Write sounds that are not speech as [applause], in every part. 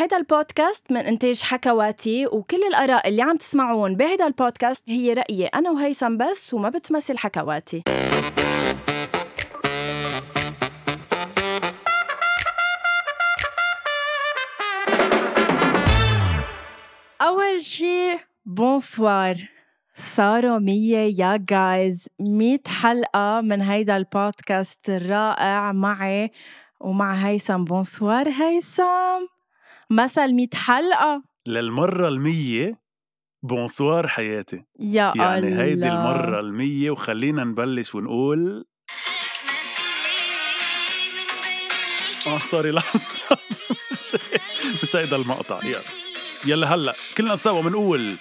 هيدا البودكاست من إنتاج حكواتي وكل الآراء اللي عم تسمعوها بهيدا البودكاست هي رأيي أنا وهيثم بس وما بتمثل حكواتي. أول شي bonsoir صاروا مية يا guys مية حلقة من هيدا البودكاست الرائع معي ومع هيثم. bonsoir هيثم. مثل مية حلقة؟ للمرة المية bonsoir حياتي. يا يعني الله. هيدي المرة المية وخلينا نبلش ونقول آه sorry [laughs] لحظة. مش- مش هيدا المقطع يلا. يلا هلأ كلنا سوا بنقول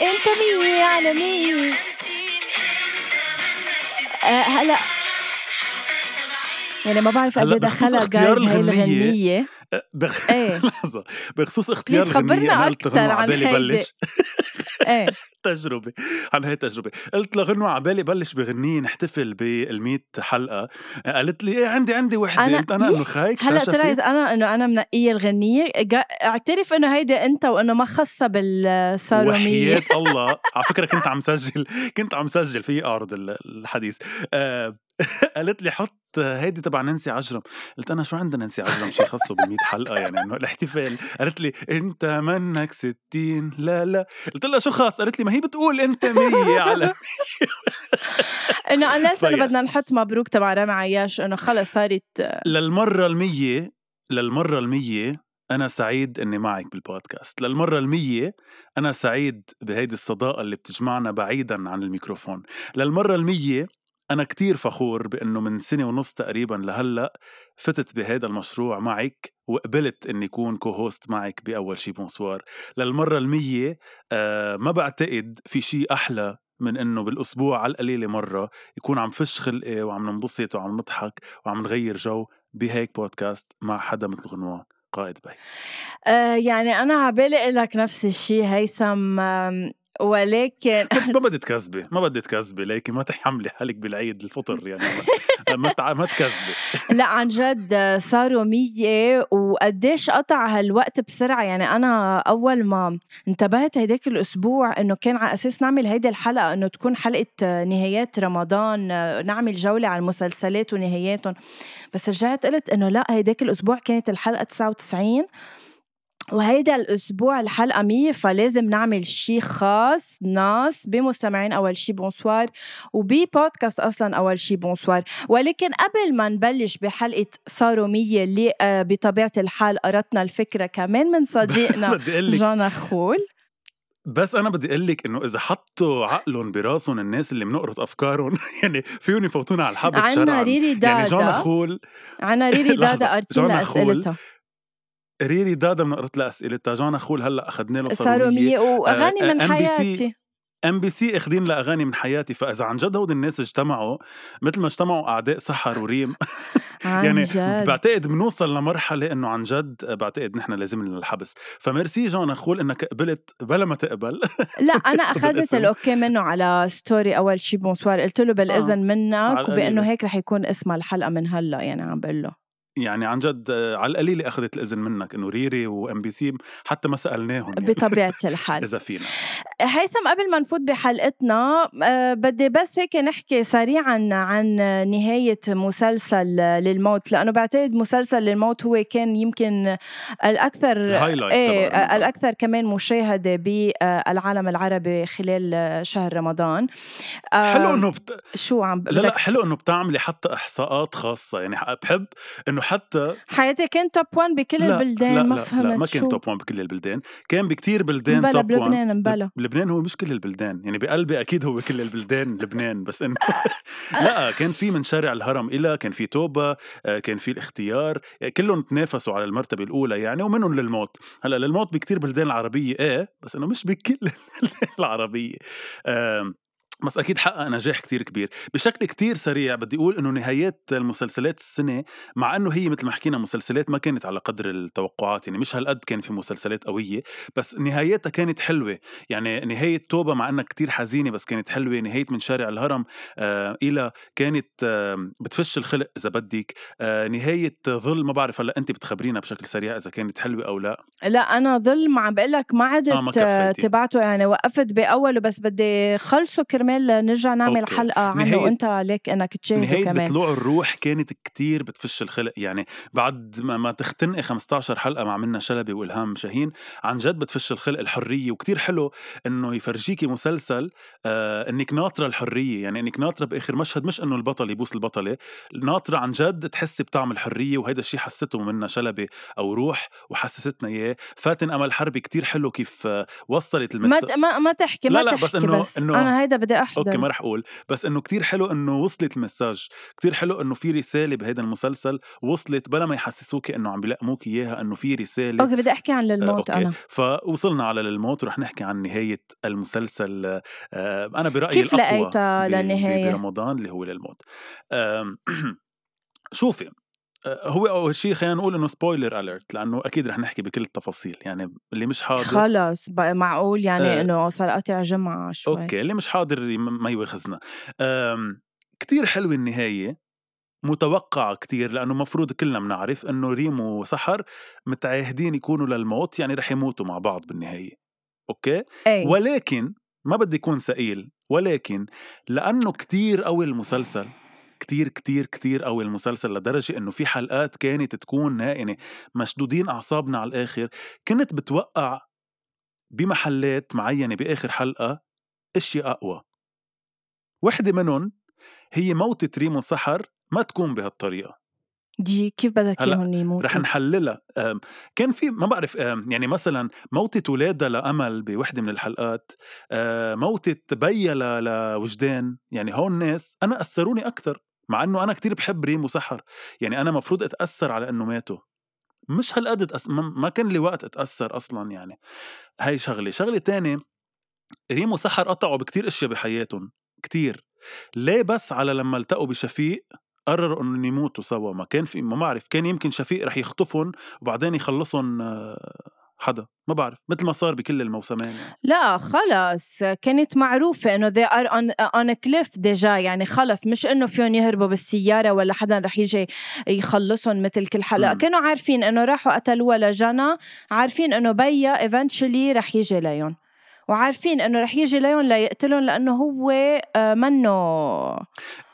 انت مية على مية. هلا. يعني ما بعرف قد إيه بخصوص دخلها اختيار جايز الغنية، الغنية. أه، بخ... إيه. [laughs] لحظة. بخصوص اختيار خبرنا الغنية أكتر لغنوة عن. بلش. إيه. [laughs] تجربة عن هي تجربة؟ قلت لغنوة عبالي بلش بغنية نحتفل بالمية حلقة. قالت لي إيه عندي عندي وحدة أنا- قلت إيه؟ إنه خايك هلا طلعت أنا إنه أنا منقية الغنية جا- أعترف إنه هيدي أنت وإنه ما خاصه بالصاروميه [laughs] وحياة [laughs] الله. على فكرة كنت عم سجل كنت عم سجل في ال- الحديث. آه [laughs] قالت لي حط هيدي تبع نانسي عجرم. قلت أنا شو عندنا نانسي عجرم شي خصه ب حلقة يعني إنه الاحتفال؟ قالت لي أنت منك ستين. لا لا. قلت لها شو خاص؟ قالت لي ما هي بتقول أنت مية على [laughs] إنه انه فيس. بدنا نحط مبروك تبع رامي عياش إنه خلص صارت [laughs] للمرة المية للمرة المية أنا سعيد إني معك بالبودكاست. للمرة المية أنا سعيد بهيدي الصداقة اللي بتجمعنا بعيدا عن الميكروفون. للمرة المية أنا كتير فخور بإنه من سنة ونص تقريبا لهلأ فتت بهذا المشروع معك وقبلت إني أكون co-host معك بأول شي bonsoir للمرة المية آه ما بعتقد في شي أحلى من إنه بالأسبوع على القليلة مرة يكون عم فش خلقي وعم ننبسط وعم نضحك وعم نغير جو بهيك بودكاست مع حدا مثل غنوة قائد بي. آه يعني أنا عبالي لك نفس الشيء هيثم ولكن [laughs] ما [laughs] بدي تكذبي ما بدي تكذبي ليكي ما تحملي حالك بالعيد الفطر يعني. ما [laughs] ما, تكذبي. لا عن جد صاروا مية وقديش قطع هالوقت بسرعة. يعني أنا أول ما انتبهت هيداك الأسبوع إنه كان على أساس نعمل هيدي الحلقة إنه تكون حلقة نهايات رمضان نعمل جولة على المسلسلات ونهاياتهم. بس رجعت قلت إنه لا هيداك الأسبوع كانت الحلقة 99 وهيدا الأسبوع الحلقة مية فلازم نعمل شي خاص ناس بمستمعين أول شي bonsoir وببودكاست أصلا أول شي bonsoir ولكن قبل ما نبلش بحلقة صاروا مية اللي آه، بطبيعة الحال قرطنا الفكرة كمان من صديقنا [laughs] جان نخول بس أنا بدي أقول لك إنه إذا حطوا عقلهم براسهم الناس اللي بنقرط أفكارهم [laughs] يعني فيهم يفوتونا على الحبس عنا شرعا. ريري يعني جانا دادا. خول عنا ريري [laughs] دادا خول. أسئلتها. ريري دادا بنقرط لها اسئلتها جانا خول هلأ اخذنا له صاروا مية. وأغاني آه، من MBC حياتي. ام بي سي أخذين لاغاني من حياتي. فإذا عن جد هود الناس اجتمعوا مثل ما اجتمعوا أعداء سحر وريم. عن [laughs] يعني جد. بعتقد بنوصل لمرحلة إنه عن جد بعتقد نحن لازم لنا الحبس فميرسي جون أخول إنك قبلت بلا ما تقبل. لا [laughs] أنا أخذت. ال okay منه على story أول شي bonsoir قلت له بالإذن منك على وبإنه. هيك رح يكون اسمها الحلقة من هلأ يعني عم بقول له. يعني عن جد آه، على القليله أخذت الإذن منك إنه ريري و MBC حتى ما سألناهم يعني بطبيعة [laughs] الحال. إذا فينا. هيثم قبل ما نفوت بحلقتنا آه، بدي بس هيك نحكي سريعا عن نهاية مسلسل للموت لأنه بعتقد مسلسل للموت هو كان يمكن الأكثر إيه رمضان. الأكثر كمان مشاهدة بالعالم العربي خلال شهر رمضان. حلو إنه بت... شو عم لا لا حلو إنه بتعملي حتى إحصاءات خاصة. يعني بحب إنه حتى حياتي كان توب 1 بكل لا البلدان لا ما فهمت لا ما كان توب 1 بكل البلدان. كان بكتير بلدان مبلا توب 1 بلبنان مبلا. لبنان هو مش كل البلدان. يعني بقلبي أكيد هو كل البلدان [laughs] لبنان بس إنه [laughs] لا كان في من شارع الهرم إلى كان في توبة آه، كان في الاختيار. يعني كلهم تنافسوا على المرتبة الأولى يعني ومنهم للموت. هلأ للموت بكتير بلدان العربية إيه بس إنه مش بكل [laughs] البلدان العربية. بس أكيد حقق نجاح كتير كبير. بشكل كتير سريع بدي أقول إنه نهايات المسلسلات السنة مع إنه هي مثل ما حكينا مسلسلات ما كانت على قدر التوقعات يعني مش هالقد كان في مسلسلات قوية بس نهاياتها كانت حلوة. يعني نهاية توبة مع إنها كتير حزينة بس كانت حلوة. نهاية من شارع الهرم آه إلى كانت آه بتفش الخلق إذا بدك. آه نهاية ظل ما بعرف هلأ أنت بتخبرينا بشكل سريع إذا كانت حلوة أو لأ. لأ أنا ظل ما عم بقول لك ما عدت آه، ما كفيتي. تبعته يعني وقفت بأوله بس بدي خلصه كرمال نرجع نعمل أوكي. حلقة عنه وانت عليك إنك تشاهده كمان. بطلوع الروح كانت كتير بتفش الخلق. يعني بعد ما, ما تختنقي 15 حلقة مع منا شلبي وإلهام شاهين عن جد بتفش الخلق الحرية. وكتير حلو إنه يفرجيكي مسلسل آه إنك ناطرة الحرية. يعني إنك ناطرة بآخر مشهد مش إنه البطل يبوس البطلة ناطرة عن جد تحسي بطعم الحرية. وهيدا الشيء حسيته منا شلبي أو روح وحسستنا إياه. فاتن أمل حربي كتير حلو كيف آه وصلت المس ما ما تحكي ما لا، لا، تحكي بس بس, إنه- أنا هيدا بدي أحضر. okay ما رح أقول. بس إنه كتير حلو إنه وصلت ال message. كتير حلو إنه في رسالة بهيدا المسلسل وصلت بلا ما يحسسوكي إنه عم بلقموك إياها إنه في رسالة. okay بدي أحكي عن آه، الموت okay. أنا. فوصلنا على للموت ورح نحكي عن نهاية المسلسل. آه، أنا برأيي كيف لقيتها للنهاية؟ برمضان اللي هو للموت. [clears throat] شوفي هو أول شيء خلينا نقول إنه spoiler alert لأنه أكيد رح نحكي بكل التفاصيل يعني اللي مش حاضر خلص بقى معقول يعني آه. إنه صار قاطع جمعة شوي. okay اللي مش حاضر ما يواخذنا كتير حلوة النهاية متوقعة كتير لأنه مفروض كلنا بنعرف إنه ريم وسحر متعاهدين يكونوا للموت يعني رح يموتوا مع بعض بالنهاية. أوكي؟ اي ولكن ما بدي يكون ثقيل ولكن لأنه كتير قوي المسلسل كتير كتير كتير قوي المسلسل لدرجة إنه في حلقات كانت تكون يعني مشدودين أعصابنا على الآخر كنت بتوقع بمحلات معينة بآخر حلقة إشياء أقوى. وحدة منهم هي موتة ريمو سحر ما تكون بهالطريقة. دي كيف بدك اياهم يموتوا رح نحللها. كان في ما بعرف يعني مثلا موتة ولادها لأمل بوحدة من الحلقات أه، موتة بيا لوجدان. يعني هون ناس أنا أثروني أكتر مع أنه أنا كتير بحب ريمو سحر يعني أنا مفروض أتأثر على أنه ماتوا. مش هالقد. ما كان لي وقت أتأثر أصلا يعني. هاي شغلة. شغلة تانية ريمو سحر قطعوا بكتير أشياء بحياتهم كتير. ليه بس على لما التقوا بشفيق؟ قرروا إنهم يموتوا سوا. ما كان في ما بعرف كان يمكن شفيق رح يخطفهم وبعدين يخلصهم آه، حدا. ما بعرف مثل ما صار بكل الموسمين يعني. لا خلص. كانت معروفة إنه they are on, on a cliff ديجا يعني خلص. مش إنه فيهم يهربوا بالسيارة ولا حدا رح يجي يخلصهم مثل كل حلقة مم. كانوا عارفين إنه راحوا قتلوها لجنى عارفين إنه بيا eventually رح يجي ليون وعارفين إنه رح يجي ليون ليقتلهم لأنه هو آه، منه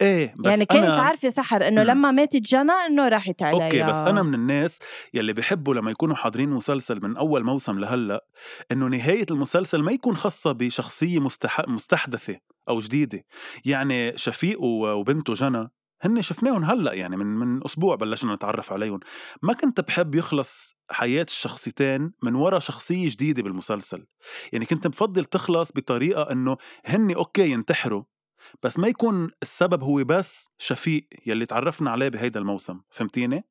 إيه بس يعني كانت أنا... عارفة سحر إنه. لما ماتت جنى إنه راحت عليها أوكي بس أنا من الناس يلي بحبوا لما يكونوا حاضرين مسلسل من أول موسم لهلأ إنه نهاية المسلسل ما يكون خاصة بشخصية مستح... مستحدثة أو جديدة يعني شفيق وبنته جنى هن شفناهم هلا يعني من من أسبوع بلشنا نتعرف عليهم ما كنت بحب يخلص حياة الشخصيتين من ورا شخصية جديدة بالمسلسل. يعني كنت بفضل تخلص بطريقة انه هن أوكي ينتحروا بس ما يكون السبب هو بس شفيق يلي تعرفنا عليه بهيدا الموسم. فهمتيني؟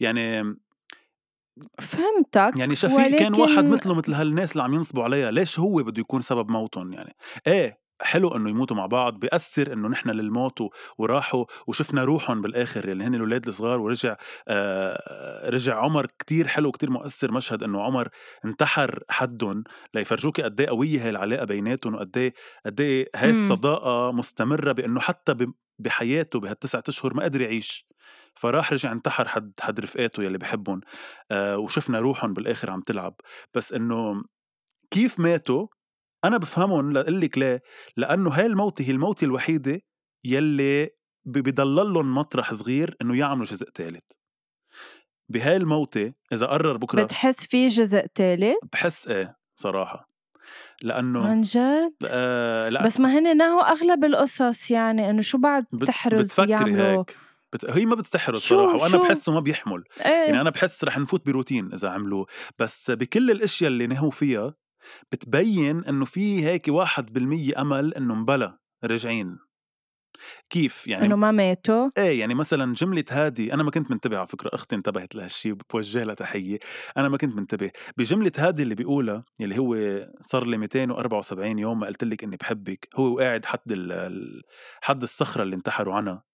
يعني فهمتك يعني شفيق كان واحد ولكن- مثله مثل هالناس اللي عم ينصبوا عليها. ليش هو بده يكون سبب موتهم يعني؟ إيه. حلو إنه يموتوا مع بعض بيأثر إنه نحن للموت وراحوا وشفنا روحهم بالآخر اللي هن الاولاد الصغار ورجع آه رجع عمر كتير حلو كتير مؤثر مشهد إنه عمر انتحر حدهم ليفرجوكي قد إيه قوية هاي العلاقة بيناتهم وقد إيه قد إيه هاي مم. الصداقة مستمرة بإنه حتى بحياته بهالتسعة أشهر ما قدر يعيش. فراح رجع انتحر حد حد رفقاته يلي بحبهم آه وشفنا روحهم بالآخر عم تلعب. بس إنه كيف ماتوا؟ أنا بفهمهم لقلك ليه لأنه هاي الموتة هي الموتة الوحيدة يلي ب- بضل لهم مطرح صغير إنه يعملوا جزء ثالث بهاي الموتة إذا قرر بكرة بتحس في جزء ثالث بحس إيه صراحة. لأنه عن جد؟ آه لأ بس ما هن نهوا أغلب القصص يعني إنه شو بعد بت- بتحرز بتفكري يعملوا هيك. بت... هي ما بتحرز شو- صراحة وأنا شو؟ بحسه ما بيحمل. إيه. يعني أنا بحس رح نفوت بروتين إذا عملوه بس بكل الأشياء اللي نهوا فيها بتبين إنه في هيك واحد بالمية أمل إنه مبلا راجعين كيف؟ يعني إنه ما ماتوا؟ إيه يعني مثلا جملة هادي أنا ما كنت منتبه على فكرة أختي انتبهت لهالشي بوجه لها تحية أنا ما كنت منتبه. بجملة هادي اللي بيقولها اللي هو صار لي 274 يوم ما قلت لك إني بحبك هو قاعد حد ال... حد الصخرة اللي انتحروا عنها.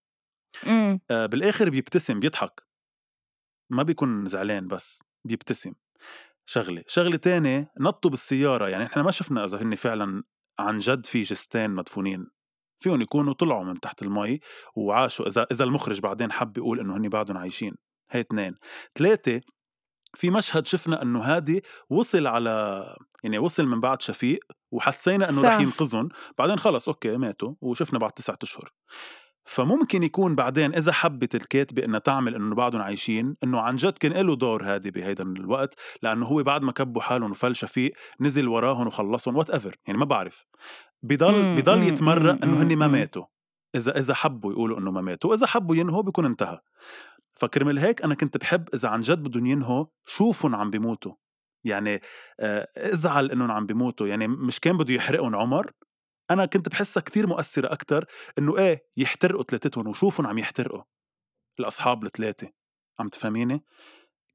إمم. آه بالآخر بيبتسم بيضحك. ما بيكون زعلان بس بيبتسم. شغلة شغلة تانية نطوا بالسيارة يعني إحنا ما شفنا إذا هن فعلا عن جد في جستين مدفونين فيهم يكونوا طلعوا من تحت المي وعاشوا إذا إذا المخرج بعدين حب يقول إنه هني بعدهم عايشين هي اثنين ثلاثة في مشهد شفنا إنه هادي وصل على يعني وصل من بعد شفيق وحسينا إنه رح. ينقذهم بعدين خلص أوكي ماتوا وشفنا بعد تسعة أشهر فممكن يكون بعدين إذا حبت الكاتبه انها تعمل إنه بعدهم عايشين إنه عن جد كان له دور هادي بهيدا الوقت لأنه هو بعد ما كبوا حالهم وفل شفيق نزل وراهم وخلصهم وات ايفر يعني ما بعرف. بضل مم، بضل مم، يتمرق مم، إنه هن ما. ماتوا. إذا إذا حبوا يقولوا إنه ما ماتوا وإذا حبوا ينهوا بيكون انتهى. فكرمال هيك أنا كنت بحب إذا عن جد بدهم ينهوا شوفهم عم بيموتوا. يعني آه، إزعل إنهم عم بيموتوا. يعني مش كان بده يحرقهم عمر أنا كنت بحسها كتير مؤثرة أكتر إنه إيه يحترقوا ثلاثتهم وشوفهم عم يحترقوا الأصحاب الثلاثه عم تفهميني؟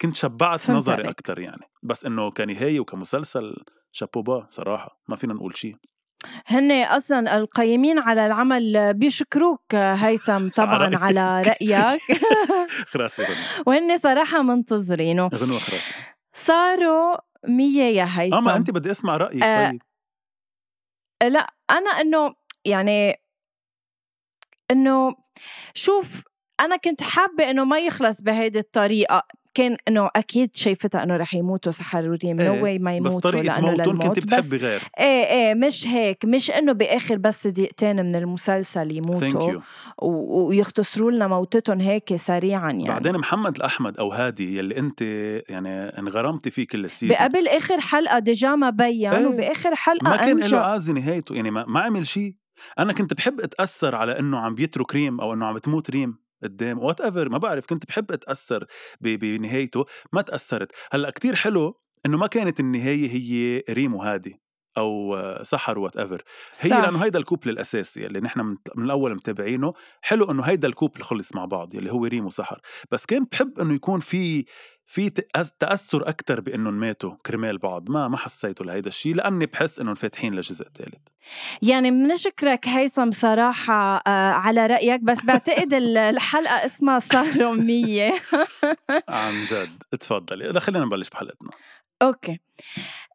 كنت شبعت نظري. أكتر يعني بس إنه كنهاية وكمسلسل شابوبا صراحة ما فينا نقول شيء هن أصلا القيمين على العمل بيشكروك هيثم [laughs] طبعا على رأيك. [laughs] خراسي [laughs] وهن صراحة منتظرينه غنوة خراسي. صاروا مية يا هيثم آه ما انت بدي أسمع رأيك آه، طيب. لا أنا إنه يعني إنه شوف أنا كنت حابة إنه ما يخلص بهيدي الطريقة. كان إنه أكيد شايفتها إنه رح يموتوا سحر وريم نو إيه، واي ما بس يموتوا طريقة لأنه موتهم للموت كنت بس بتحبي غير. إيه إيه مش هيك مش إنه بآخر بس دقيقتين من المسلسل يموتوا ويختصروا لنا موتتهم هيك سريعا يعني. بعدين محمد الأحمد أو هادي يلي أنت يعني انغرمتي فيه كل ال season. بقبل آخر حلقة déjà ما بين إيه، وبآخر حلقة ما كان له عازة نهايته يعني ما, ما عمل شيء. أنا كنت بحب أتأثر على إنه عم بيترك ريم أو إنه عم تموت ريم. قدام whatever ما بعرف كنت بحب أتأثر بنهايته ما تأثرت. هلأ كتير حلو إنه ما كانت النهاية هي ريم وهادي أو سحر whatever هي صح. لأنه هيدا ال couple الأساسي اللي نحن من, من الأول متابعينه. حلو إنه هيدا ال couple خلص مع بعض اللي هو ريم وسحر بس كان بحب إنه يكون في في تأثر أكثر بإنهم ماتوا كرمال بعض. ما ما حسيته لهيدا الشيء لأني بحس إنهم فاتحين لجزء ثالث يعني بنشكرك هيثم صراحة آه، على رأيك بس بعتقد ال- الحلقة اسمها صاروا [laughs] عن جد. تفضلي. لا خلينا نبلش بحلقتنا. أوكي.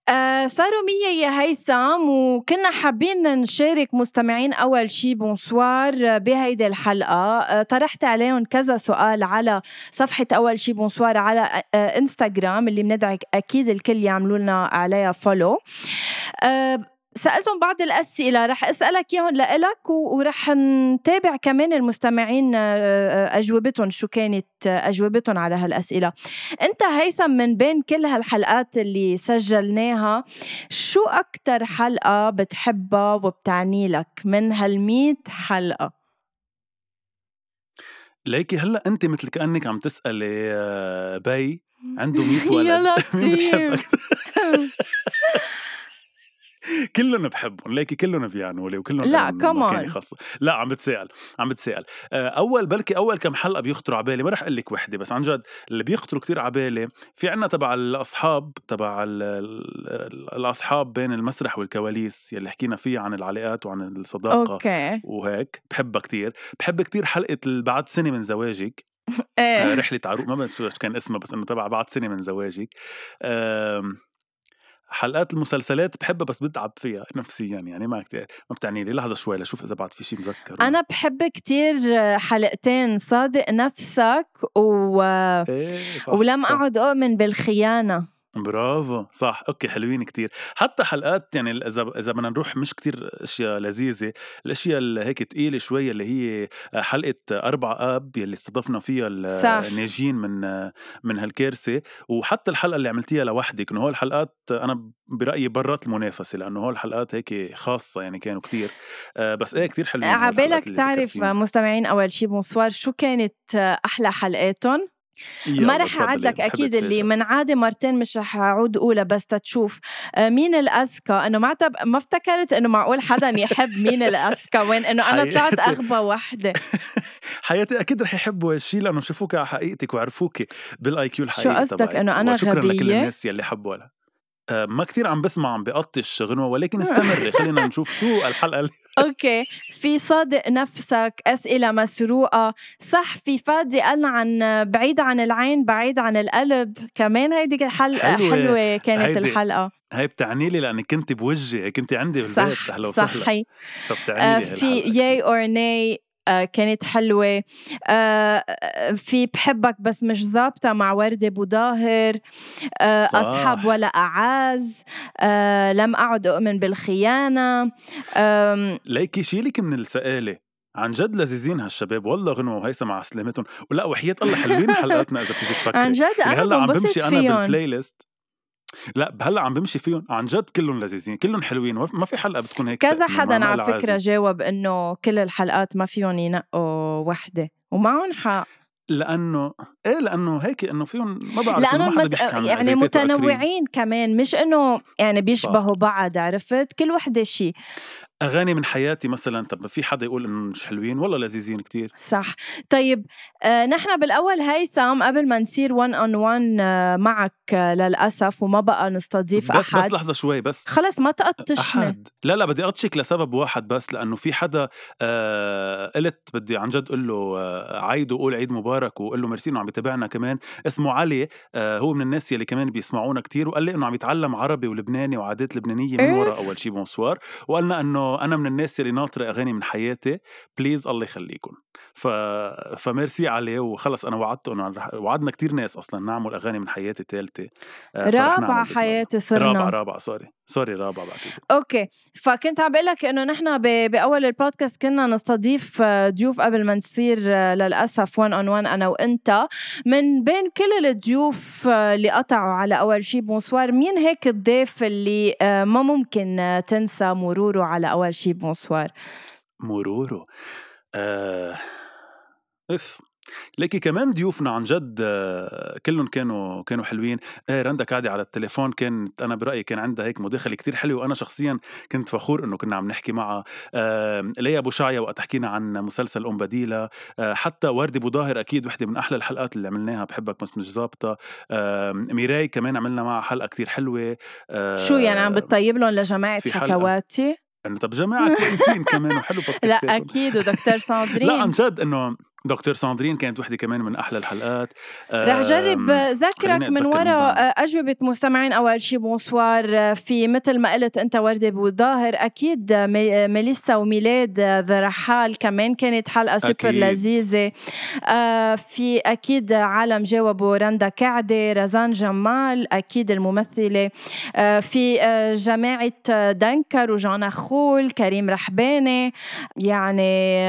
آه صاروا مية يا هيثم وكنا حابين نشارك مستمعين أول شي bonsoir بهيدي الحلقة. آه طرحت عليهم كذا سؤال على صفحة أول شي bonsoir على آه انستغرام اللي بندعي أكيد الكل يعملوا لنا عليها follow آه سألتهم بعض الأسئلة رح أسألك إياهم لإلك ورح نتابع كمان المستمعين آه، آه، أجوبتهم شو كانت آه، أجوبتهم على هالأسئلة. أنت هيثم من بين كل هالحلقات اللي سجلناها شو أكتر حلقة بتحبها وبتعني لك؟ من هالميت حلقة. ليكي هلأ أنت مثل كأنك عم تسألي بي عنده 100 [laughs] ولد. [laughs] يا لطيف؟ [laughs] كلهم بحبهم ليكي كلهم بيعنوا لي وكلهم لا، on. خاصة لا عم بتسأل عم بتسأل. آه، أول بلكي أول كم حلقة بيخطروا على بالي ما رح أقول لك وحدة بس عن جد اللي بيخطروا كتير على بالي في عنا تبع الأصحاب تبع ال- ال- الأصحاب بين المسرح والكواليس يلي حكينا فيها عن العلاقات وعن الصداقة أوكي. وهيك بحبها كتير. بحب كتير حلقة ال- بعد سنة من زواجك. [laughs] آه، إيه رحلة عروق ما بعرف شو كان اسمها بس إنه تبع بعد سنة من زواجك. حلقات المسلسلات بحبها بس بتعب فيها [laughs] نفسيا يعني ما كتير ما بتعني لي لحظة شوي لشوف إذا بعد في شيء مذكر أنا بحب كتير حلقتين صادق نفسك و... إيه صح ولم صح. أعد أؤمن بالخيانة برافو صح أوكي حلوين كتير حتى حلقات يعني إذا إذا بدنا نروح مش كتير أشياء لذيذة الأشياء اللي هيك تقيلة شوي اللي هي حلقة أربع آب يلي استضفنا فيها. الناجين من من هالكارثة وحتى الحلقة اللي عملتيها لوحدك إنه هول الحلقات أنا برأيي برات المنافسة لأنه هول الحلقات هيك خاصة يعني كانوا كتير آه، بس إيه كتير حلوين عبالك تعرف. مستمعين أول شي بونسوار شو كانت أحلى حلقاتهم ما رح اعد لك أكيد اللي من عادي مرتين مش رح أعود أولى بس تتشوف آه، مين الأذكى؟ إنه ما ما افتكرت إنه معقول حدا يحب مين الأذكى وين إنه أنا طلعت [laughs] أغبى وحدة. حياتي أكيد رح يحبوا هالشيء لأنه شافوك على حقيقتك وعرفوك بال IQ الحقيقي شو قصدك إنه أنا شكرا غبية؟ لكل الناس يلي حبوا لها. ما كتير عم بسمع عم بقطش غنوة ولكن [laughs] استمري خلينا نشوف شو الحلقة اللي [laughs] أوكي. في صادق نفسك أسئلة مسروقة. صح في فادي قال عن بعيد عن العين بعيد عن القلب. كمان هيدي الحلقة حلوة, حلوة كانت هيدي الحلقة. هي بتعني لي لانك كنت بوجهي كنت عندي بالبيت أهلا وسهلا. صحي. فبتعني لي في yay or nay آه، كانت حلوة. آه، في بحبك بس مش ظابطة مع وردة بوظاهر آه، أصحاب ولا أعز لم أعد أؤمن بالخيانة. ليكي شيلك من السقالة عن جد لذيذين هالشباب والله غنوة وهيثم على سلامتهم. ولا وحياة الله حلوين حلقاتنا إذا بتيجي [laughs] تفكري. عن جد أنا هلأ عم بمشي أنا بال playlist لا هلأ عم بمشي فيهم. عن جد كلهم لذيذين كلهم حلوين ما في حلقة بتكون هيك كذا حدا على فكرة جاوب إنه كل الحلقات ما فيهم ينقوا وحدة ومعهم حق. لأنه إيه لأنه هيك إنه فيهم ما بعرف لأنه مت... يعني متنوعين كمان مش إنه يعني بيشبهوا بعض عرفت؟ كل وحدة شيء أغاني من حياتي مثلا طب في حدا يقول انه مش حلوين والله لذيذين كتير؟ صح. طيب آه نحن بالأول هيثم قبل ما نصير 1 اون 1 معك آه للأسف وما بقى نستضيف بس أحد. بس لحظة شوي بس. خلص ما تقطشني لا لا بدي أقطشك لسبب واحد بس لأنه في حدا آه قلت بدي عن جد أقول له آه عيد وقول عيد مبارك وقول له ميرسي إنه عم يتابعنا كمان. اسمه علي آه هو من الناس يلي كمان بيسمعونا كتير وقال لي إنه عم يتعلم عربي ولبناني وعادات لبنانية من ورا أول شيء bonsoir. وقالنا إنه أنا من الناس اللي ناطرة أغاني من حياتي please الله يخليكم. ف... فميرسي عليه وخلص أنا وعدته إنه رح... وعدنا كتير ناس أصلا نعمل أغاني من حياتي ثالثه آه، رابعه حياتي صرنا. رابعه رابعه sorry sorry رابعه بعتذر أوكي. فكنت عم بقول لك إنه نحن. بأول البودكاست كنا نستضيف ضيوف قبل ما نصير للأسف 1 on 1 أنا وأنت. من بين كل الضيوف اللي قطعوا على أول شيء bonsoir مين هيك الضيف اللي ما ممكن تنسى مروره على أول شيء bonsoir مروره؟ آه إف. لكن كمان ضيوفنا عن جد كلهم كانوا كانوا حلوين. إيه رندا قاعدة على التليفون كانت أنا برأيي كان عندها هيك مداخله كتير حلوة. وأنا شخصيا كنت فخور إنه كنا عم نحكي معها. آه ليا أبو شعيا وقت حكينا عن مسلسل أم بديلة. آه حتى وردي ظاهر أكيد وحدة من أحلى الحلقات اللي عملناها بحبك بس مش ظابطة. ميراي كمان عملنا معها حلقة كتير حلوة. آه شو يعني عم بتطيب لهم لجماعة حكواتي إنه طب جماعة كويسين كمان وحلو [laughs] لا أكيد ودكتور [laughs] ساندرين. لا عن جد إنه دكتور ساندرين كانت وحدة كمان من أحلى الحلقات. رح جرب ذكرك من وراء أجوبة مستمعين أول شيء bonsoir في مثل ما قلت أنت وردة بوظاهر أكيد ميليسا وميلاد ذا رحال كمان كانت حلقة سوبر أكيد. لذيذة. آه، في أكيد عالم جاوبوا رندا كعدة رزان جمال أكيد الممثلة. آه، في آه، جماعة دنكر وجانا خول كريم رحباني يعني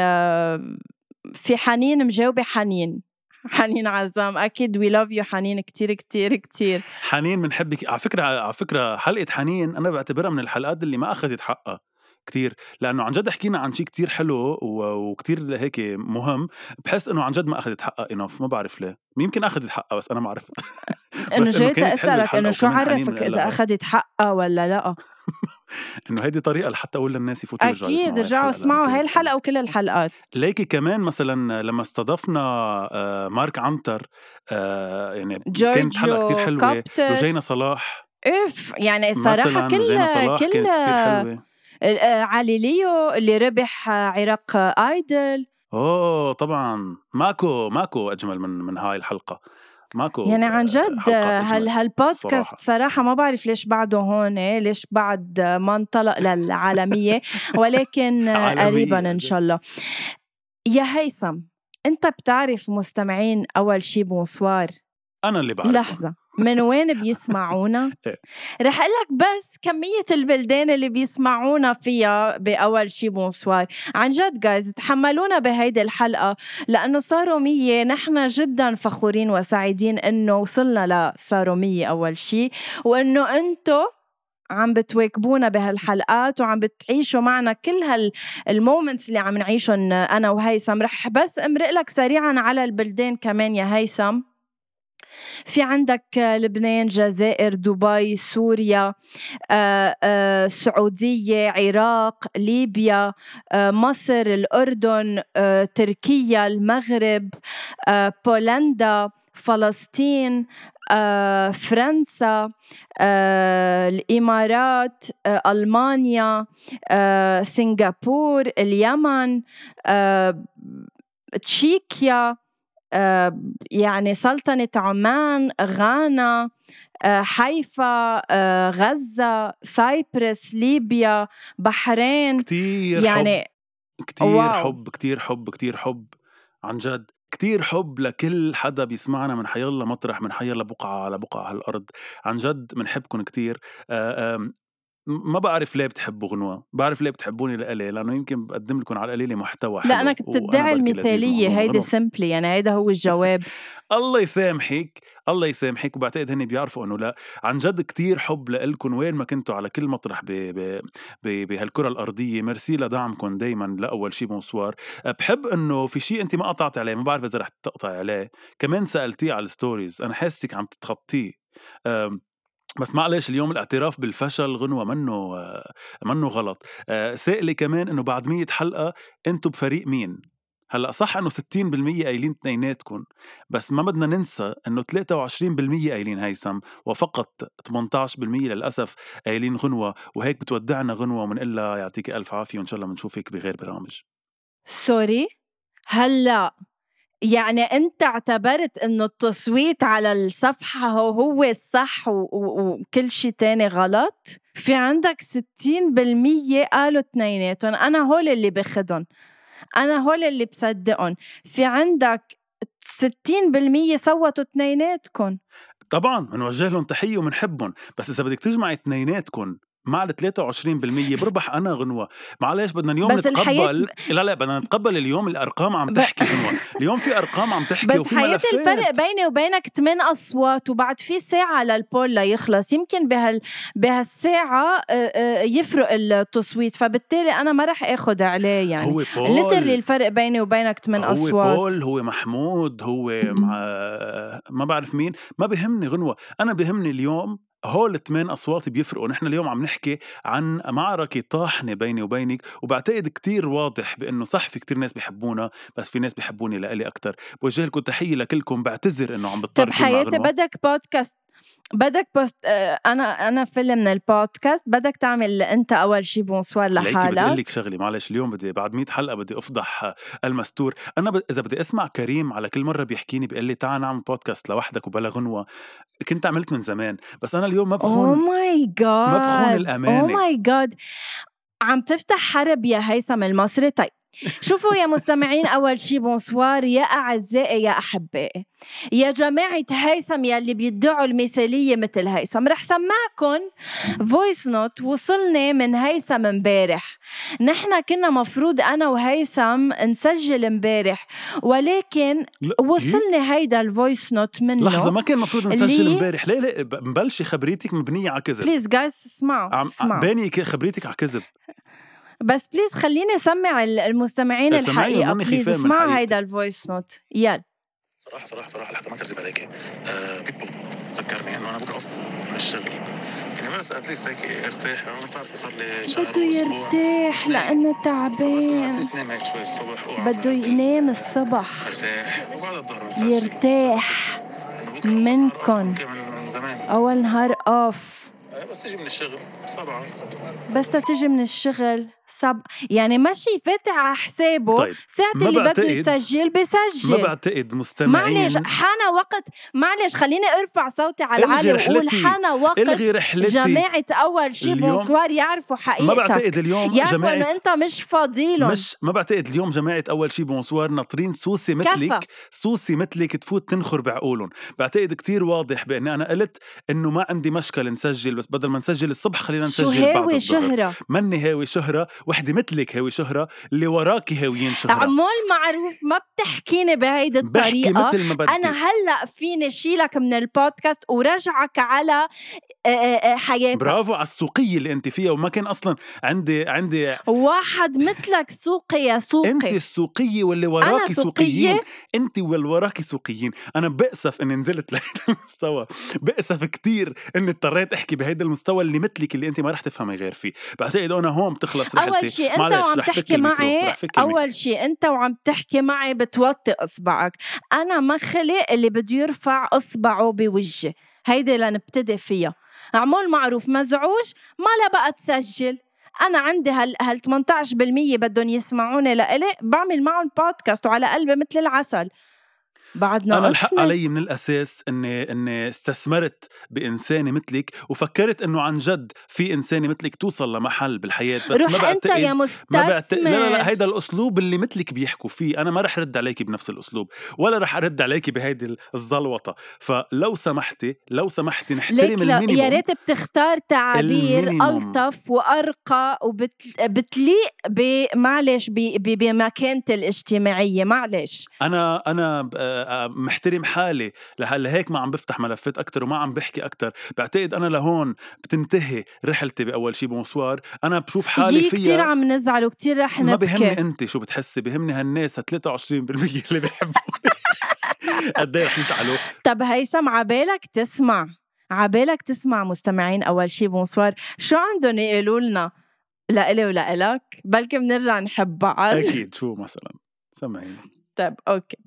في حنين مجاوبة حنين. حنين عزام أكيد we love you حنين كتير كتير كتير. حنين بنحبك. على فكرة على فكرة حلقة حنين أنا بعتبرها من الحلقات اللي ما أخذت حقها. كتير لأنه عن جد حكينا عن شيء كتير حلو وكتير هيك مهم بحس إنه عن جد ما أخذت حقها enough ما بعرف ليه يمكن أخذت حقها بس أنا ما عرفت [laughs] إنه جيت اسالك إنه شو عرفك إذا أخذت حقها ولا لأ؟ [laughs] إنه هيدي طريقة لحتى أقول للناس يفوتوا يرجعوا أكيد رجعوا اسمعوا هاي الحلقة وكل الحلقات. ليكي كمان مثلا لما استضفنا آه، مارك عنتر آه، يعني كانت حلقة كثير حلوة روجينا صلاح. إف يعني صراحة كل كل علي ليو اللي ربح عراق آيدل. أوه طبعا. ماكو ماكو أجمل من من هاي الحلقة. ماكو يعني عن جد هال هالبودكاست صراحة. ما بعرف ليش بعده هون ليش بعد ما انطلق للعالمية [laughs] ولكن قريبا إن شاء الله. يا هيثم أنت بتعرف مستمعين أول شي bonsoir؟ أنا اللي بعرف لحظة. من وين بيسمعونا؟ [laughs] إيه. رح أقول لك بس كمية البلدان اللي بيسمعونا فيها بأول شي bonsoir. عن جد جايز تحملونا بهيدي الحلقة لأنه صاروا مية نحن جدا فخورين وسعيدين إنه وصلنا لصاروا مية أول شي وإنه أنتو عم بتواكبونا بهالحلقات وعم بتعيشوا معنا كل هالمومنتس اللي عم نعيشهم أنا وهيثم. رح بس أمرق لك سريعا على البلدان كمان يا هيثم. في عندك لبنان جزائر دبي سوريا السعودية عراق ليبيا مصر الأردن تركيا المغرب بولندا فلسطين آه، فرنسا آه، الإمارات آه، ألمانيا سنغافور اليمن تشيكيا. يعني سلطنة عمان غانا حيفا غزة سايبرس ليبيا بحرين. كتير يعني حب كتير واو. حب كتير حب كتير حب عن جد. كتير حب لكل حدا بيسمعنا من حيالله مطرح من حيالله بقعة على بقعة على الأرض عن جد بنحبكم كتير. ما بعرف ليه بتحبوا غنوة بعرف ليه بتحبوني لإلي لأنه يمكن بقدم لكم على القليلة محتوى حلو لا أنا كنت تدعي المثالية هيدي سمبلي يعني هيدا هو الجواب. [laughs] الله يسامحك الله يسامحك وبعتقد هن بيعرفوا إنه لا عن جد كتير حب لإلكم وين ما كنتوا على كل مطرح بهالكرة الأرضية. ميرسي لدعمكم دائما لاول شيء bonsoir. بحب إنه في شيء انت ما قطعت عليه ما بعرف إذا رح تقطعي عليه كمان سألتيه على ال stories أنا حاسك عم تتخطيه. بس معلش اليوم الاعتراف بالفشل غنوة منه منه غلط. آه، سائلة كمان إنه بعد مية حلقة أنتم بفريق مين؟ هلأ صح إنه 60% قايلين اثنيناتكم بس ما بدنا ننسى إنه 23% قايلين هيثم وفقط 18% للأسف قايلين غنوة وهيك بتودعنا غنوة وبنقول لها يعطيك ألف عافية وإن شاء الله بنشوفك بغير برامج. سوري؟ هلأ يعني أنت اعتبرت انه التصويت على الصفحة هو, هو الصح وكل شيء تاني غلط؟ في عندك 60% قالوا اثنيناتهم أنا هول اللي باخدهم أنا هول اللي بصدقهم. في عندك 60% صوتوا اثنيناتكم. طبعا بنوجه لهم تحية وبنحبهم بس إذا بدك تجمعي اثنيناتكم مع ال 23% بربح أنا غنوة. معلش بدنا اليوم بس نتقبل الحياة... لا لا بدنا نتقبل اليوم الأرقام عم تحكي غنوة. اليوم في أرقام عم تحكي بس وفي حياة الفرق بيني وبينك 8 أصوات وبعد في ساعة للبول ليخلص. يمكن بهال بهالساعة يفرق التصويت فبالتالي أنا ما رح اخذ عليه يعني. هو بول. ليترلي الفرق بيني وبينك 8 أصوات. هو بول هو محمود هو مع ما بعرف مين. ما بهمني غنوة. أنا بهمني اليوم هول الثمان أصوات بيفرقوا. نحن اليوم عم نحكي عن معركة طاحنة بيني وبينك وبعتقد كتير واضح بأنه صح في كتير ناس بيحبونا بس في ناس بيحبوني لإلي أكثر بوجه لكم تحية لكلكم بعتذر إنه عم بضطر طب حياتي بدك بودكاست بدك post آه، أنا أنا فيلم من البودكاست بدك تعمل أنت أول شيء bonsoir لحالك بدي أقول لك شغلة معلش اليوم بدي بعد 100 حلقة بدي أفضح المستور. أنا ب... إذا بدي أسمع كريم على كل مرة بيحكيني بيقول لي تعال نعمل بودكاست لوحدك وبلا غنوة. كنت عملت من زمان بس أنا اليوم ما بخون. اوه ماي جاد ما بخون الأمانة. oh my God عم تفتح حرب يا هيثم المصري؟ طيب شوفوا يا مستمعين أول شي bonsoir يا أعزائي يا أحبائي. يا جماعة هيثم يلي بيدعوا المثالية مثل هيثم رح سمعكم voice note وصلني من هيثم امبارح. نحن كنا مفروض أنا وهيثم نسجل امبارح ولكن وصلني هيدا ال voice note منه لحظة ما كان مفروض نسجل امبارح. ليه ليه مبلشة خبريتك مبنية على كذب. بليز جايز اسمعوا. باني خبريتك على كذب. بس please خليني أسمع المستمعين الحقيقة. please اسمع هيدا ال voice note يلا. صراحة صراحة صراحة لحتى ما اكذب عليك. آه بيبو ذكرني إنه أنا بوقف من الشغل. يعني بس at least هيك ارتاح أنا بتعرف صار لي شهر بده يرتاح لأنه تعبان. نام شوي الصبح بده ينام الصبح. ارتاح وبعد الظهر يرتاح منكم من زمان. أول نهار off بس تجي من الشغل. سبعة بس تجي من الشغل. سب يعني ماشي فاتح على حسابه طيب. ساعة اللي بده يسجل بسجل ما بعتقد مستمعين. معلش حان وقت معلش خليني ارفع صوتي على العالي وأقول حان وقت إلغي رحلتي. جماعة أول شيء bonsoir يعرفوا حقيقتك. ما بعتقد اليوم يعرفوا جماعة إنه أنت مش فاضيلهم. مش ما بعتقد اليوم جماعة أول شيء bonsoir ناطرين سوسة مثلك سوسة مثلك تفوت تنخر بعقولهم. بعتقد كتير واضح بأني أنا قلت إنه ما عندي مشكلة نسجل بس بدل ما نسجل الصبح خلينا نسجل شو بعد شهرة؟ مني هاوي شهرة وحده مثلك هاوي شهرة اللي وراكي هاويين شهرة. عمول معروف ما بتحكيني بهيدي بحكي الطريقة. مثل ما بدي أنا هلأ فيني شيلك من البودكاست ورجعك على حياتك. برافو على السوقية اللي أنت فيها وما كان أصلا عندي عندي واحد مثلك سوقي يا سوقي. أنت السوقية واللي وراكي سوقية؟ سوقيين. أنت واللي وراكي سوقيين. أنا بأسف إني نزلت [laughs] لهيدا المستوى. بأسف كتير إني اضطريت أحكي بهيدا المستوى اللي مثلك اللي أنت ما رح تفهمي غير فيه. بعتقد أنا هون بتخلص رحلتي أول شيء أنت وعم تحكي معي. أول شيء أنت وعم تحكي معي بتوطي إصبعك. أنا ما خلق اللي بده يرفع إصبعه بوجهي. هيدي لنبتدي فيها. عمول معروف مزعوج ما لا بقى تسجل. أنا عندي هال هال 18% بدهم يسمعوني لإلي بعمل معهم بودكاست وعلى قلبي مثل العسل. بعدنا أنا الحق. علي من الأساس إني إني استثمرت بإنسانة مثلك وفكرت إنه عن جد في إنسانة مثلك توصل لمحل بالحياة بس روح ما أنت بعتقد يا ما بعتقد مستثمر لا لا لا هيدا الأسلوب اللي مثلك بيحكوا فيه أنا ما رح رد عليكي بنفس الأسلوب ولا رح أرد عليكي بهيدي الزلوطة فلو سمحتي لو سمحتي نحترم ال minimum يا ريت بتختار تعابير. ألطف وأرقى وبتليق ب- بمكانتي الاجتماعية معلش أنا أنا ب- محترم حالي لهلأ لهيك ما عم بفتح ملفات أكثر وما عم بحكي أكثر بعتقد أنا لهون بتنتهي رحلتي بأول شيء bonsoir. أنا بشوف حالي فيها كتير عم نزعل وكتير رح ما بهمني نبكي انت شو بتحسي بهمني هالناس ال 23% اللي بيحبوني. [laughs] قد إيه رح يزعلوا؟ طب هيثم عبالك تسمع عبالك تسمع مستمعين أول شي bonsoir شو عندهم يقولوا لنا؟ لإلي ولإلك بلكي بنرجع نحب بعض. أكيد شو مثلا؟ سمعيني طيب okay.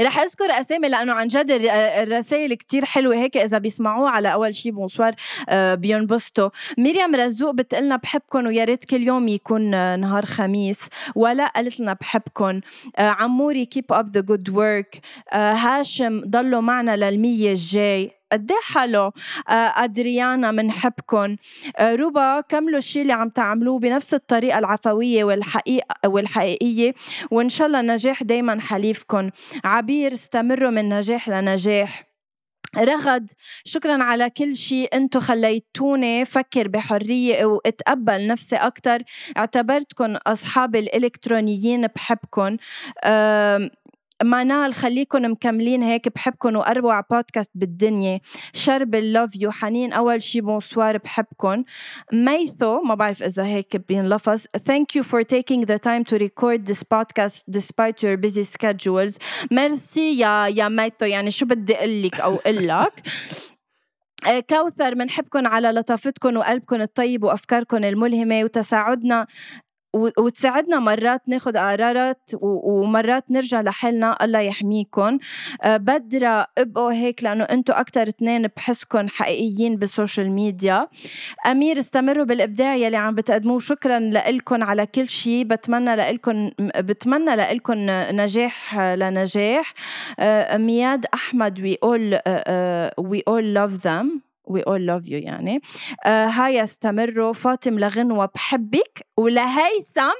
رح أذكر أسامي لأنه عن جد الر- الرسائل كتير حلوة هيك إذا بيسمعوه على أول شي bonsoir آه، بينبسطوا مريم رزوق بتقلنا بحبكم ويا ريت كل يوم يكون آه، نهار خميس. ولا قالت لنا بحبكم آه، عموري keep up the good work هاشم ضلوا معنا للمية الجاي. قد حلو آه، أدريانا منحبكم آه، روبا كملوا الشيء اللي عم تعملوه بنفس الطريقة العفوية والحقيقة والحقيقية؟ وإن شاء الله النجاح دايما حليفكم عبير استمروا من نجاح لنجاح. رغد شكرا على كل شيء أنتو خليتوني فكر بحرية وأتقبل نفسي أكتر. اعتبرتكم أصحابي الإلكترونيين بحبكم منال خليكن مكملين هيك بحبكن وأروع بودكاست بالدنيا. شربل love you حنين أول شي bonsoir بحبكن. ميثو ما بعرف إذا هيك بينلفظ. Thank you for taking the time to record this podcast despite your busy schedules. ميرسي يا يا ميثو يعني شو بدي أقول لك أو أقول لك؟ [laughs] آه، كوثر منحبكن على لطافتكن وقلبكن الطيب وأفكاركن الملهمة وتساعدنا وتساعدنا مرات ناخد قرارات ومرات نرجع لحالنا الله يحميكم آه، بدرة ابقوا هيك لأنه أنتوا أكتر اتنين بحسكن حقيقيين بال social media. أمير استمروا بالإبداع يلي عم بتقدموه. شكرا لإلكن على كل شيء بتمنى لإلكن بتمنى لإلكن نجاح لنجاح. آه، مياد أحمد we all uh, uh, we all love them. We all love you يعني. آه هاي استمروا فاطم لغنوة بحبك. ولهيثم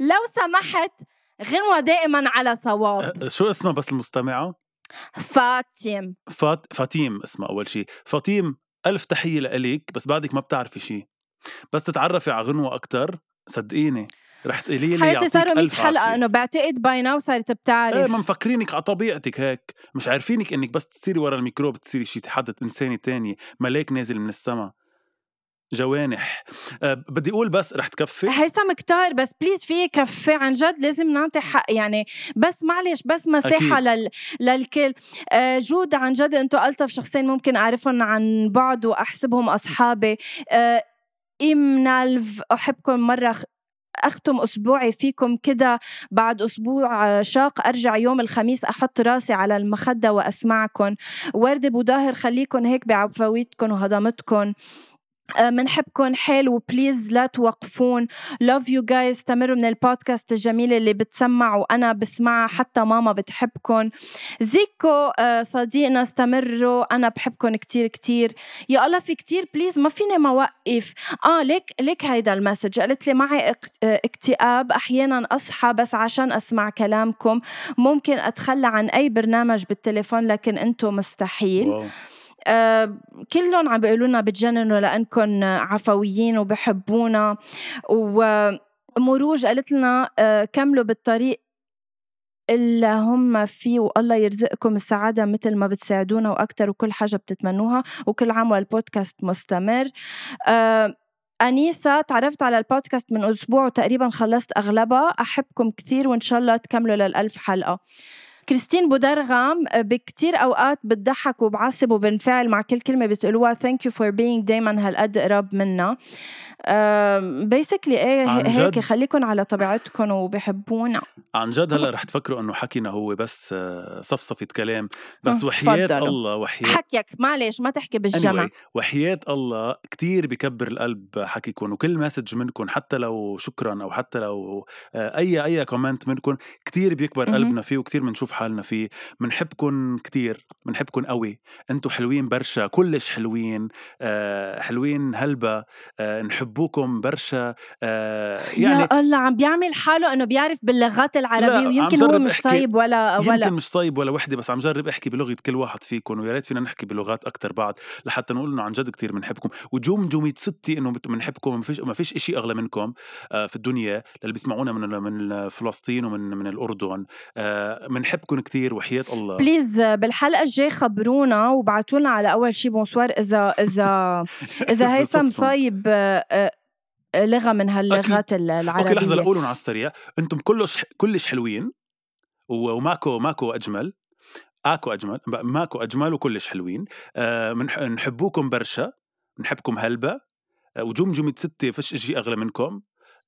لو سمحت غنوة دائما على صواب. أه، شو اسمها بس المستمعة؟ فاطم. فات فاتيم اسمها أول شيء فاتيم ألف تحية لإلك بس بعدك ما بتعرفي شيء بس تتعرفي على غنوة أكثر صدقيني. رح تقولي لي حياتي صاروا 100 ألف حلقة عافية. انه بعتقد by now صارت بتعرف. إيه ما مفكرينك على طبيعتك هيك. مش عارفينك إنك بس تصيري ورا الميكرو بتصيري شي حد انساني تاني ملاك نازل من السما. جوانح. أه بدي أقول بس رح تكفي. هيثم كتار بس please في كفي. عن جد لازم نعطي حق يعني بس معلش بس أكيد. لل... للكل. آه، جود عن جد أنتم ألطف شخصين ممكن أعرفهم عن بعد وأحسبهم أصحابي. آه، إيم نالف أحبكم مرة أختم أسبوعي فيكم كده بعد أسبوع آه، شاق. أرجع يوم الخميس أحط راسي على المخدة وأسمعكم وردة بوداهر خليكم هيك بعفويتكم وهضمتكم منحبكم حيل و please لا توقفون. love you guys استمروا من البودكاست الجميل اللي بتسمع وأنا بسمعها حتى ماما بتحبكم زيكو آه، صديقنا استمروا. أنا بحبكم كتير كتير. يا الله في كتير. please ما فيني ما اوقف آه ليك ليك هيدا ال message. قالت لي معي آه، اكتئاب. أحيانا أصحى بس عشان أسمع كلامكم. ممكن أتخلى عن أي برنامج بالتليفون لكن أنتم مستحيل. wow. آه كلهم عم بيقولوا لنا بتجننوا لانكم عفويين وبحبونا. ومروج قالت لنا آه كملوا بالطريق اللي هم فيه والله يرزقكم السعادة مثل ما بتساعدونا وأكتر وكل حاجة بتتمنوها وكل عام والبودكاست مستمر. آه أنيسة تعرفت على البودكاست من أسبوع وتقريبا خلصت أغلبها. أحبكم كثير وإن شاء الله تكملوا للألف حلقة. كريستين بودرغام بكتير أوقات بتضحك وبعصب وبنفعل مع كل كلمة بتقولوها. thank you for being دايما هالقد قرب منا. basically إيه هيك خليكم على طبيعتكم وبحبونا. عن جد هلا رح تفكروا إنه حكينا هو بس آه، صفصفة كلام. بس وحياة فضلوا. الله وحياة حكيك معلش ما تحكي بالجمع. Anyway, وحياة الله كتير بكبر القلب حكيكم وكل message منكم حتى لو شكرا أو حتى لو آه، اي أي comment منكم كتير بيكبر قلبنا فيه وكتير بنشوف حالنا فيه بنحبكم كتير بنحبكم قوي. أنتم حلوين برشا كلش حلوين آه حلوين هلبة آه نحبوكم برشا آه يعني يا الله عم بيعمل حاله إنه بيعرف باللغات العربية ويمكن هو مش طيب ولا ولا يمكن مش طيب ولا وحدة بس عم جرب احكي بلغة كل واحد فيكم ويا ريت فينا نحكي بلغات أكثر بعد لحتى نقول إنه عن جد كثير بنحبكم وجمجمة ستي إنه بنحبكم ما فيش ما فيش شيء أغلى منكم آه في الدنيا اللي بيسمعونا من من فلسطين ومن من الأردن بنحبكم بحبكم كتير وحياة الله. please بالحلقة الجاي خبرونا وبعتوا لنا على أول شي بونسوار إذا إذا [laughs] إذا هيثم صايب آه، آه، لغة من هاللغات العربية okay لحظة لقولهم على السريع. أنتم كلش كلش حلوين وماكو ماكو أجمل. أكو أجمل ماكو أجمل وكلش حلوين. أه نحبوكم برشا نحبكم هلبة. أه وجمجمة ستة فيش شيء أغلى منكم.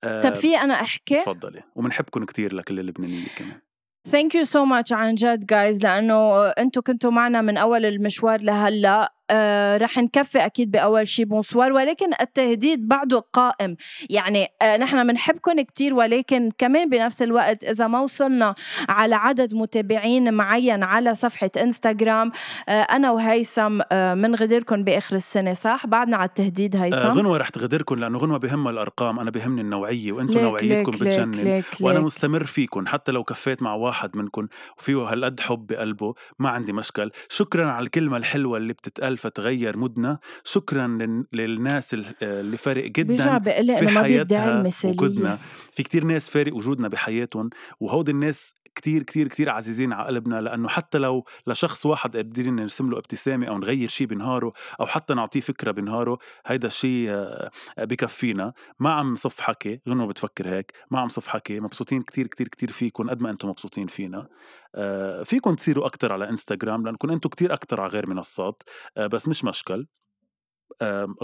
أه طب في أنا أحكي؟ تفضلي. وبنحبكم كثير لكل اللبنانيه كمان. thank you so much عن جد guys لأنه أنتم كنتوا معنا من أول المشوار لهلأ. آه رح نكفي أكيد بأول شيء بونسوار ولكن التهديد بعده قائم. يعني آه نحن بنحبكم كتير ولكن كمان بنفس الوقت إذا ما وصلنا على عدد متابعين معين على صفحة إنستغرام آه أنا وهيثم آه من غدركم بآخر السنة صح؟ بعدنا على التهديد هيثم؟ غنوة رح تغدركم لأنه غنوة بهمها الأرقام أنا بهمني النوعية وأنتم نوعيتكم بتجنن وأنا مستمر فيكم حتى لو كفيت مع واحد منكم وفيه هالقد حب بقلبه ما عندي مشكل. شكرا على الكلمة الحلوة اللي بتتقال فتغير مودنا. شكرا للناس اللي فارق جدا في حياتها وجودنا. في كتير ناس فارق وجودنا بحياتهم وهودي الناس كتير كتير كتير عزيزين على قلبنا لأنه حتى لو لشخص واحد قادرين نرسم له ابتسامة أو نغير شيء بنهاره أو حتى نعطيه فكرة بنهاره هيدا الشيء آه، بكفينا. ما عم صف حكي غنوة بتفكر هيك ما عم صف حكي مبسوطين كتير كتير كتير فيكم قد ما أنتم مبسوطين فينا. آه، فيكم تصيروا أكتر على إنستغرام لأنكم أنتم كتير أكتر على غير منصات آه، بس مش مشكل.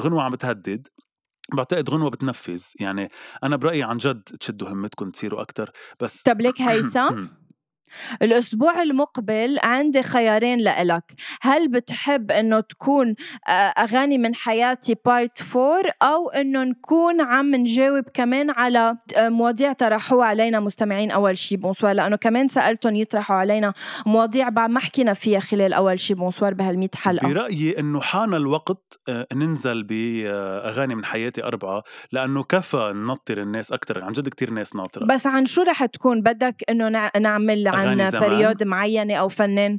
غنوة عم بتهدد بعتقد غنوة بتنفذ يعني أنا برأيي عن جد تشدوا همتكم تصيروا أكتر بس طب ليك هيثم [clears throat] الأسبوع المقبل عندي خيارين لإلك. هل بتحب إنه تكون آه، أغاني من حياتي part four أو إنه نكون عم نجاوب كمان على آه، مواضيع طرحوها علينا مستمعين أول شي؟ بونسوار لأنه كمان سألتهم يطرحوا علينا مواضيع بعد ما حكينا فيها خلال أول شي. بونسوار بهال حلقة. برأيي إنه حان الوقت آه، ننزل بأغاني من حياتي أربعة لأنه كفى ننطر الناس أكتر. عن جد كتير ناس ناطرة. بس عن شو رح تكون؟ بدك إنه نعمل عن period معينة أو فنان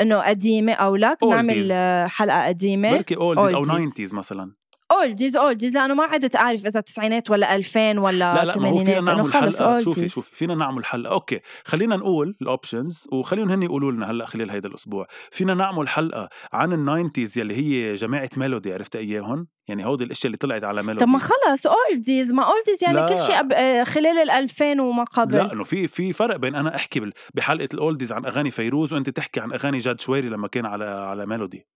إنه قديمة أو لك نعمل حلقة قديمة. بركي oldies أو 90 مثلا. oldies oldies لأنه ما عدت اعرف إذا تسعينات ولا 2000 ولا لا لا ما هو فينا نعمل حلقة. شوفي شوفي فينا نعمل حلقة. okay خلينا نقول ال options وخليهم هن يقولوا لنا هلأ خلال هيدا الأسبوع. فينا نعمل حلقة عن ال nineties يلي هي جماعة ميلودي عرفت اياهم يعني هودي الأشياء اللي طلعت على ميلودي. طب ما خلص oldies ما oldies يعني لا. كل شيء آه، خلال ال 2000 وما قبل. لا إنه في في فرق بين أنا أحكي بحلقة ال oldies عن أغاني فيروز وأنت تحكي عن أغاني جاد شويري لما كان على على ميلودي.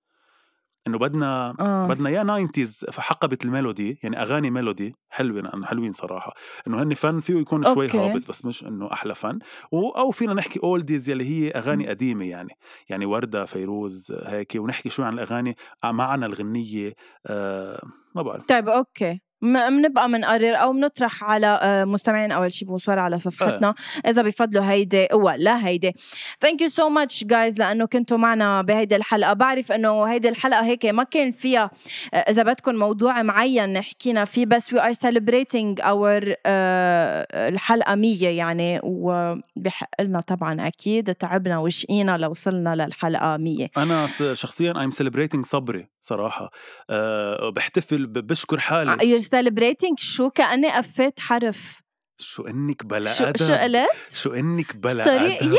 إنه بدنا آه. بدنا يا 90s فحقبه الميلودي يعني أغاني ميلودي حلوين حلوين صراحة. إنه هن فن فيه يكون شوي okay. هابط بس مش إنه أحلى فن. أو فينا نحكي oldies يلي هي أغاني قديمة يعني يعني وردة فيروز هيك ونحكي شوي عن الأغاني معنا الغنية آه ما بعرف. طيب okay. بنبقى بنقرر أو بنطرح على آه، مستمعين أول شيء بونسوار على صفحتنا. إذا بفضلوا هيدي ولا هيدي. thank you so much guys لأنه كنتوا معنا بهيدي الحلقة. بعرف إنه هيدي الحلقة هيك ما كان فيها آه، إذا بدكم موضوع معين حكينا فيه بس we are celebrating our الحلقة 100 يعني وبحق لنا طبعا أكيد تعبنا وشقينا لوصلنا للحلقة 100 أنا شخصيا I'm celebrating صبري. صراحة. أه بحتفل بشكر حالي. you celebrating شو كأني قفيت حرف. شو إنك بلا شو أدب. شو قلت؟ شو إنك بلا sorry أدب.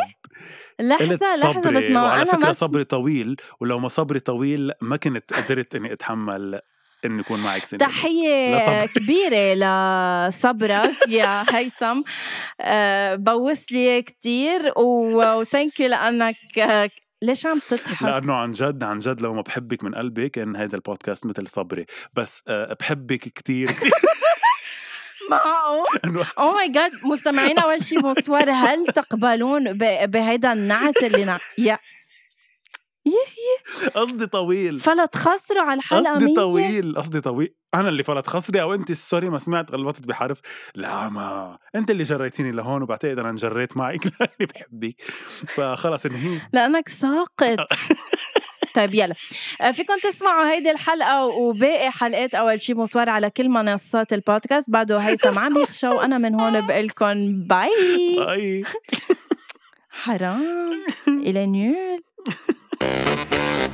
لحظة لحظة بس ما أنا فكرة ما صبري طويل. ولو ما صبري طويل ما كنت قدرت إني أتحمل انه يكون معك سنة تحية [laughs] كبيرة لصبرك يا هيثم. أه بوس لي كتير. و thank you لأنك ليش عم تضحك؟ لأنه عن جد عن جد لو ما بحبك من قلبي كان هيدا البودكاست مثل صبري بس أه بحبك كتير كتير [laughs] معقول؟ oh my god مستمعينا أول شيء بونسوار هل تقبلون بهيدا النعت اللي نع... يا قصدي طويل. فلت خسروا على الحلقة قصدي طويل قصدي طويل. أنا اللي فلت خسري أو انت؟ سوري ما سمعت غلطت بحرف. لا ما. أنت اللي جريتيني لهون وبعتقد أنا انجريت معك. [laughs] لاني بحبك. فخلص انهي. لأنك ساقط. [laughs] طيب يلا. آه، فيكم تسمعوا هيدي الحلقة وباقي حلقات أول شي بونسوار على كل منصات البودكاست. بعده هيثم عم يخشى وأنا من هون بقول لكم باي باي حرام [laughs] إلى نيول Thank you.